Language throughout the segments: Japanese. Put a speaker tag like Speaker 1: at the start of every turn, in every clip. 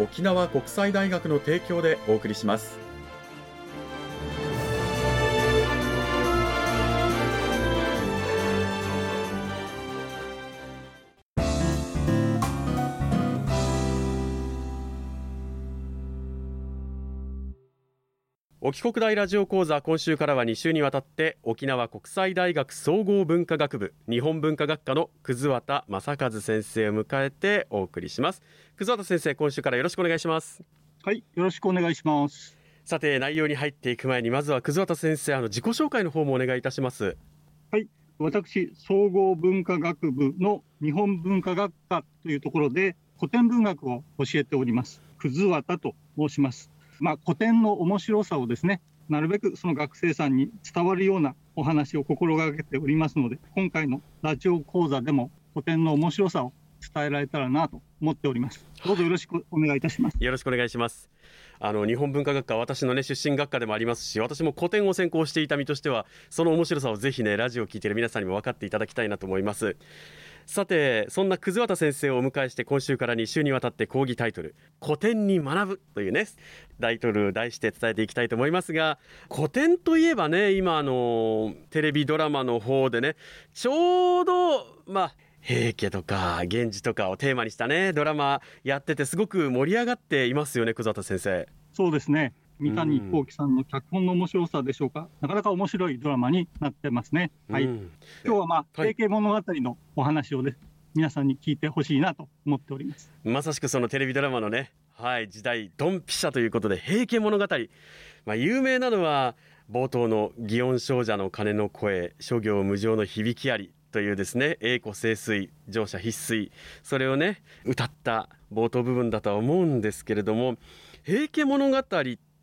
Speaker 1: 沖縄国際大学の提供でお送りします。沖国大ラジオ講座今週からは2週にわたって沖縄国際大学総合文化学部日本文化学科の葛畑正和先生を迎えてお送りします葛畑先生今週からよろしくお願いします
Speaker 2: はい、よろしくお願いします。
Speaker 1: さて内容に入っていく前にまずは葛畑先生あの自己紹介の方もお願いいたします
Speaker 2: 私、総合文化学部の日本文化学科というところで古典文学を教えております。葛畑と申します。まあ、古典の面白さをですね、なるべくその学生さんに伝わるようなお話を心がけておりますので、今回のラジオ講座でも古典の面白さを伝えられたらなと思っております。どうぞよろしくお願いいたします。
Speaker 1: よろしくお願いしますあの日本文化学科私のね出身学科でもありますし私も古典を専攻していた身としてはその面白さをぜひねラジオを聞いている皆さんにも分かっていただきたいなと思いますさてそんな葛畑先生をお迎えして今週から2週にわたって講義タイトル「古典に学ぶ」というねタイトル題して伝えていきたいと思いますが古典といえばね今あのテレビドラマの方でねちょうどまあ平家とか源氏とかをテーマにしたねドラマやっててすごく盛り上がっていますよね葛畑先生
Speaker 2: そうですね。三谷幸喜さんの脚本の面白さでしょうか？なかなか面白いドラマになってますね。はい。
Speaker 1: うん
Speaker 2: 今日はまあ、
Speaker 1: はい
Speaker 2: 平家物語のお話をね、皆さんに聞いてほしいなと思っております。
Speaker 1: まさしくそのテレビドラマのね、はい、時代ドンピシャということで平家物語、まあ、有名なのは冒頭の祇園精舎の鐘の声諸行無常の響きありというですね栄枯盛衰乗車必須それをね歌った冒頭部分だとは思うんですけれども平家物語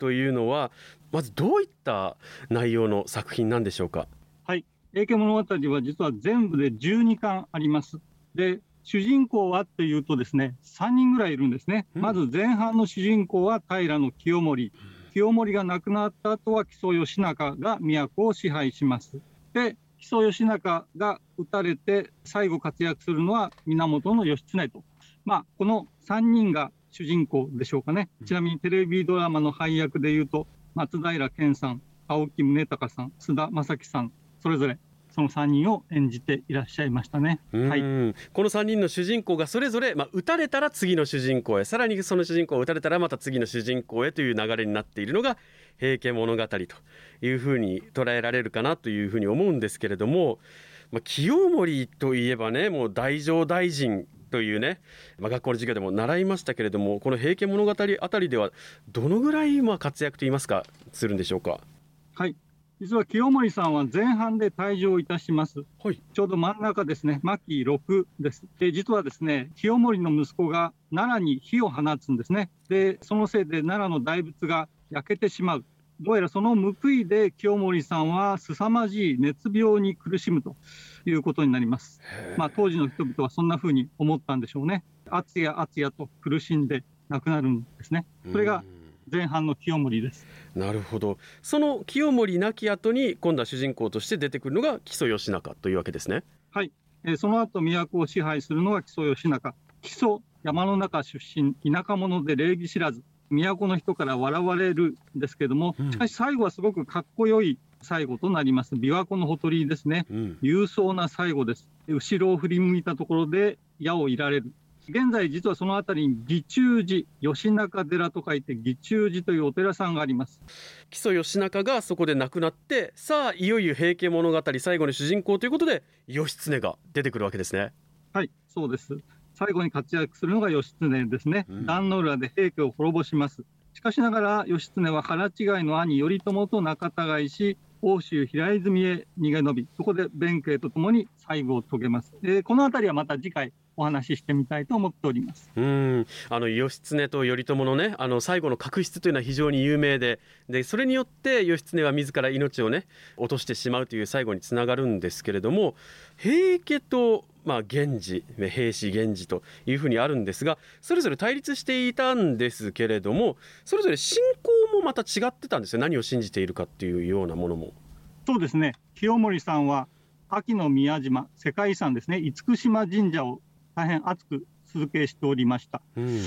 Speaker 1: というのはまずどういった内容の作品なんでしょうか？
Speaker 2: はい。平家物語は実は全部で12巻あります。で、主人公はっていうとですね、3人ぐらいいるんですね。
Speaker 1: うん
Speaker 2: まず前半の主人公は平清盛。清盛が亡くなった後は木曽義仲が都を支配します。で、木曽義仲が撃たれて最後活躍するのは源義経と。まあ、この3人が主人公でしょうかね。ちなみにテレビドラマの配役でいうと、松平健さん、青木宗隆さん、須田将暉さん、それぞれその3人を演じていらっしゃいましたね。
Speaker 1: うん
Speaker 2: はい
Speaker 1: この3人の主人公がそれぞれ、まあ、撃たれたら次の主人公へさらにその主人公を撃たれたらまた次の主人公へという流れになっているのが「平家物語」というふうに捉えられるかなというふうに思うんですけれども、まあ、清盛といえばねもう大乗大臣というね、まあ、学校の授業でも習いましたけれどもこの「平家物語」あたりではどのぐらいまあ活躍といいますかするんでしょうか？
Speaker 2: はい。実は清盛さんは前半で退場いたします。
Speaker 1: はい
Speaker 2: ちょうど真ん中ですね、牧六です。で、実はですね、清盛の息子が奈良に火を放つんですね。で、そのせいで奈良の大仏が焼けてしまう。どうやらその報いで清盛さんは凄まじい熱病に苦しむということになります。まあ、当時の人々はそんな風に思ったんでしょうね。あつやあつやと苦しんで亡くなるんですね。それが
Speaker 1: うん
Speaker 2: 前半の清盛です。
Speaker 1: なるほどその清盛亡き後に今度は主人公として出てくるのが木曽義仲というわけですね。
Speaker 2: えーその後都を支配するのが木曽義仲。木曽山の中出身、田舎者で礼儀知らず、都の人から笑われるんですけども
Speaker 1: うん、
Speaker 2: しかし最後はすごくかっこよい最後となります。琵琶湖のほとりですね。
Speaker 1: うん
Speaker 2: 勇壮な最後です。で後ろを振り向いたところで矢をいられる。現在実はその辺りに義中寺吉中寺と書いて義中寺というお寺さんがあります
Speaker 1: 木曽義仲がそこで亡くなってさあいよいよ平家物語最後の主人公ということで義経が出てくるわけですね
Speaker 2: はいそうです最後に活躍するのが義経ですね、うん、壇の浦で平家を滅ぼします。しかしながら義経は腹違いの兄頼朝と仲違いし欧州平泉へ逃げ延びそこで弁慶とともに最後を遂げます、えー、この辺りはまた次回お話ししてみたいと思っております。
Speaker 1: うん。あの義経と頼朝のねあの最後の確執というのは非常に有名ででそれによって義経は自ら命をね落としてしまうという最後につながるんですけれども平家とまあ、源氏平氏源氏というふうにあるんですがそれぞれ対立していたんですけれどもそれぞれ信仰もまた違ってたんですよ。何を信じているかっていうようなものも。
Speaker 2: そうですね。清盛さんは秋の宮島世界遺産ですね。厳島神社を大変熱く続けしておりました。うん、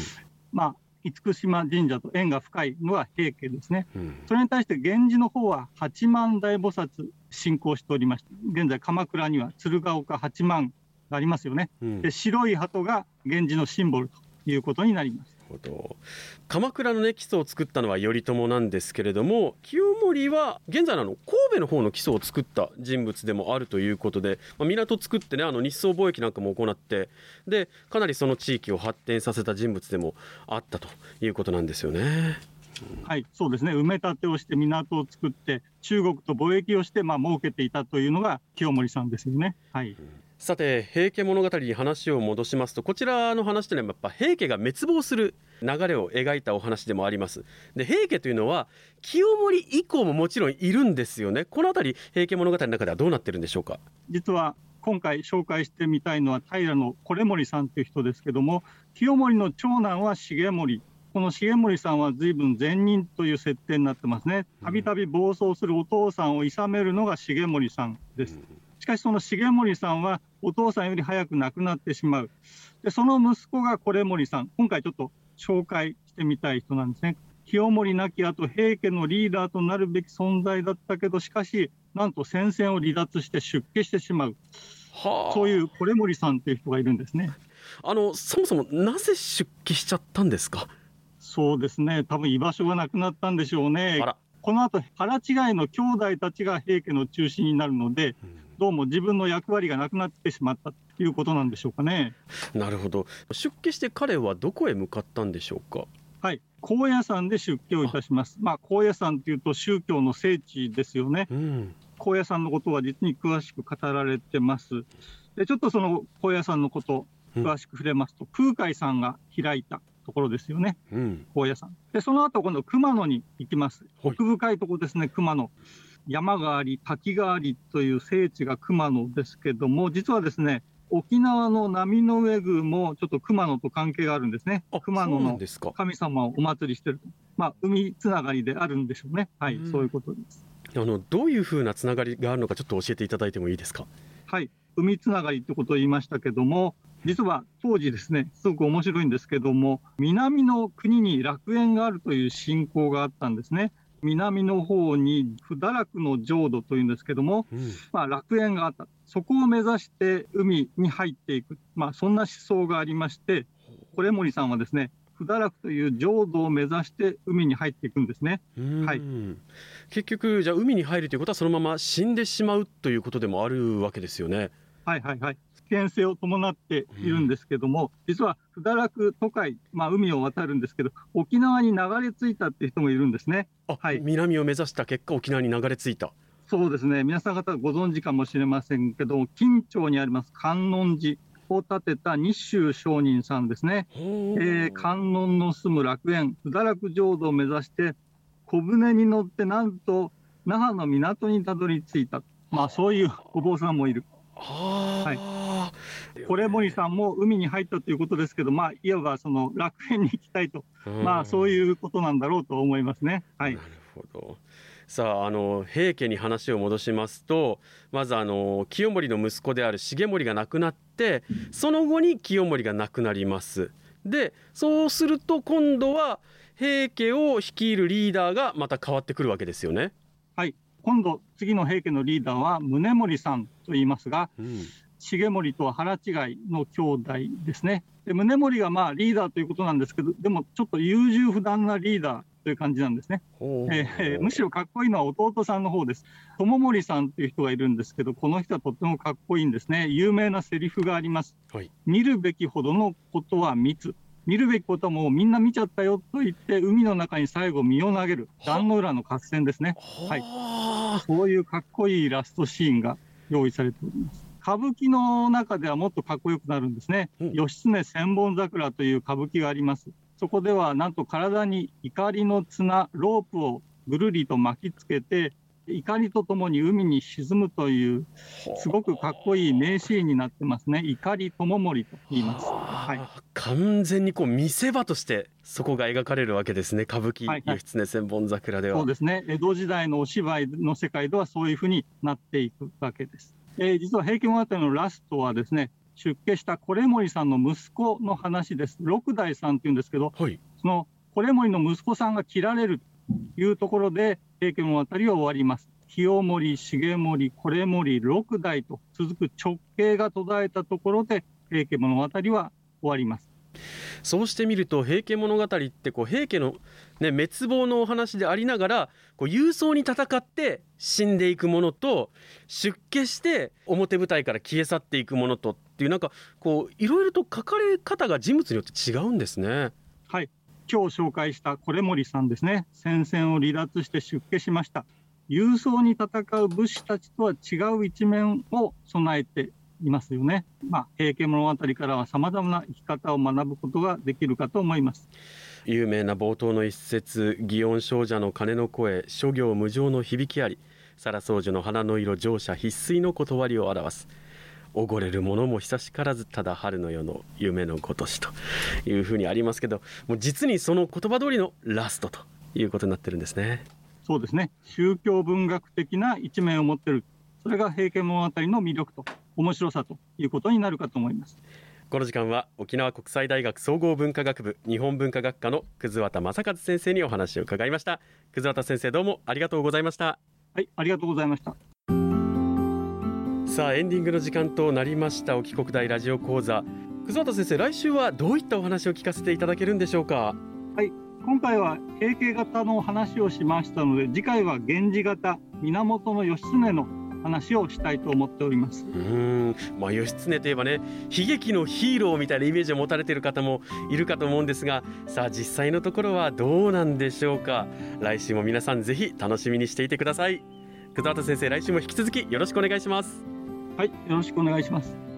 Speaker 2: まあ厳島神社と縁が深いのは平家ですね、うん、それに対して源氏の方は八幡大菩薩信仰しておりまして現在鎌倉には鶴岡八幡がありますよね、うん、で白い鳩が源氏のシンボルということになります。ほど
Speaker 1: 鎌倉の、ね、基礎を作ったのは頼朝なんですけれども清盛は現在の神戸の方の基礎を作った人物でもあるということで、まあ、港を作ってねあの日宋貿易なんかも行ってでかなりその地域を発展させた人物でもあったということなんですよね。
Speaker 2: はい、そうですね。埋め立てをして港を作って中国と貿易をしてまあ儲けていたというのが清盛さんですよね。はい、
Speaker 1: さて平家物語に話を戻しますとこちらの話というのはやっぱ平家が滅亡する流れを描いたお話でもあります。で平家というのは清盛以降ももちろんいるんですよね。この辺り平家物語の中ではどうなってるんでしょうか？
Speaker 2: 実は今回紹介してみたいのは平の惟盛さんという人ですけども清盛の長男は重盛。この重盛さんは随分善人という設定になってますね。たびたび暴走するお父さんを諌めるのが重盛さんです、うん。しかしその重盛さんはお父さんより早く亡くなってしまう。でその息子が惟盛さん、今回ちょっと紹介してみたい人なんですね。清盛亡き後、平家のリーダーとなるべき存在だったけど、しかし、なんと戦線を離脱して出家してしまう。はあ、そういう惟盛さんという人がいるんですね。
Speaker 1: あのそもそもなぜ出家しちゃったんですか？
Speaker 2: そうですね、多分居場所がなくなったんでしょうね。この後腹違いの兄弟たちが平家の中心になるので、うんどうも自分の役割がなくなってしまったということなんでしょうかね。
Speaker 1: なるほど出家して彼はどこへ向かったんでしょうか？
Speaker 2: はい高野山で出家をいたします。まあ、高野山というと宗教の聖地ですよね。うん、高野山のことは実に詳しく語られてます。で、ちょっとその高野山のこと、詳しく触れますと、うん、空海さんが開いたところですよね。うん、高野山。で、その後今度熊野に行きます。奥深いところですね、熊野。山があり、滝がありという聖地が熊野ですけども、実はですね、沖縄の波の上宮もちょっと熊野と関係があるんですね。熊野の神様をお祭りしてると。まあ、海つながりであるんでしょうね。はい、うそういうことです。
Speaker 1: あのどういうふうなつながりがあるのか、ちょっと教えていただいてもいいですか？
Speaker 2: はい、海つながりってことを言いましたけども、実は当時ですね、すごく面白いんですけども、南の国に楽園があるという信仰があったんですね。南の方に不堕落の浄土というんですけども、楽園があった、そこを目指して海に入っていく、まあ、そんな思想がありまして、惟盛さんはですね、不堕落という浄土を目指して海に入っていくんですね。はい、
Speaker 1: 結局、じゃあ海に入るということは、そのまま死んでしまうということでもあるわけですよね。
Speaker 2: はいはいはい。危険性を伴っているんですけども、うん、実は不堕落都会、まあ、海を渡るんですけど、沖縄に流れ着いたっていう人もいるんですね。
Speaker 1: はい、南を目指した結果、沖縄に流れ着いた。
Speaker 2: そうですね、皆さん方ご存知かもしれませんけど、金町にあります観音寺。を建てた日州上人さんですね、えー、観音の住む楽園、不堕落浄土を目指して、小舟に乗って、なんと那覇の港にたどり着いた、まあ、そういうお坊さんもいる。はい、れ森さんも海に入ったということですけど、まあ、いわばその楽園に行きたいと、まあ、そういうことなんだろうと思いますね。はい、なるほど。
Speaker 1: さああの平家に話を戻しますとまずあの清盛の息子である重盛が亡くなってその後に清盛が亡くなります。でそうすると今度は平家を率いるリーダーがまた変わってくるわけですよね。
Speaker 2: はい。今度次の平家のリーダーは宗盛さんと言いますが、うん、重盛とは腹違いの兄弟ですね。で宗盛がまあリーダーということなんですけどでもちょっと優柔不断なリーダーという感じなんですね、えー、むしろかっこいいのは弟さんの方です。友森さんという人がいるんですけどこの人はとってもかっこいいんですね。有名なセリフがあります、はい、見るべきほどのことは密見るべきことはもうみんな見ちゃったよと言って海の中に最後身を投げる。壇の浦の合戦ですね。はい。そういうかっこいいラストシーンが用意されております歌舞伎の中ではもっとかっこよくなるんですね、うん、義経千本桜という歌舞伎があります。そこではなんと体に怒りの綱ロープをぐるりと巻きつけて怒りとともに海に沈むというすごくかっこいい名シーンになってますね。怒り友森と言います、
Speaker 1: はい、完全にこう見せ場としてそこが描かれるわけですね。歌舞伎、はいはい、義経千本桜では。
Speaker 2: そうですね。江戸時代のお芝居の世界ではそういうふうになっていくわけですえー、実は「平家物語」のラストはですね出家した惟森さんの息子の話です。六代さんっていうんですけど、はい、その惟森の息子さんが切られるというところで平家物語は終わります。清盛重盛惟森六代と続く直系が途絶えたところで平家物語は終わります
Speaker 1: そうしてみると平家物語ってこう平家の、ね、滅亡のお話でありながらこう勇壮に戦って死んでいくものと出家して表舞台から消え去っていくものとっていうなんかこういろいろと書かれ方が人物によって違うんですね。
Speaker 2: はい。今日紹介した惟森さんですね。戦線を離脱して出家しました。勇壮に戦う武士たちとは違う一面を備えていますよね。まあ、平家物語からはさまざまな生き方を学ぶことができるかと思います。
Speaker 1: 有名な冒頭の一節祇園少女の鐘の声諸行無常の響きあり皿宗樹の花の色乗車必須の断りを表すおごれるものも久しからずただ春の夜の夢のごとしというふうにありますけどもう実にその言葉通りのラストということになってるんですね。
Speaker 2: そうですね。宗教文学的な一面を持ってる。それが平家物語の魅力と面白さということになるかと思います。
Speaker 1: この時間は沖縄国際大学総合文化学部日本文化学科の葛畑正和先生にお話を伺いました。葛畑先生どうもありがとうございました。
Speaker 2: はいありがとうございました。
Speaker 1: さあエンディングの時間となりました沖国大ラジオ講座。葛畑先生来週はどういったお話を聞かせていただけるんでしょうか？
Speaker 2: はい今回は平家型の話をしましたので次回は源氏型源義経の話をしたいと思っております。
Speaker 1: うん。まあ義経といえばね悲劇のヒーローみたいなイメージを持たれている方もいるかと思うんですがさあ実際のところはどうなんでしょうか。来週も皆さんぜひ楽しみにしていてください。久田先生来週も引き続きよろしくお願いします。
Speaker 2: はいよろしくお願いします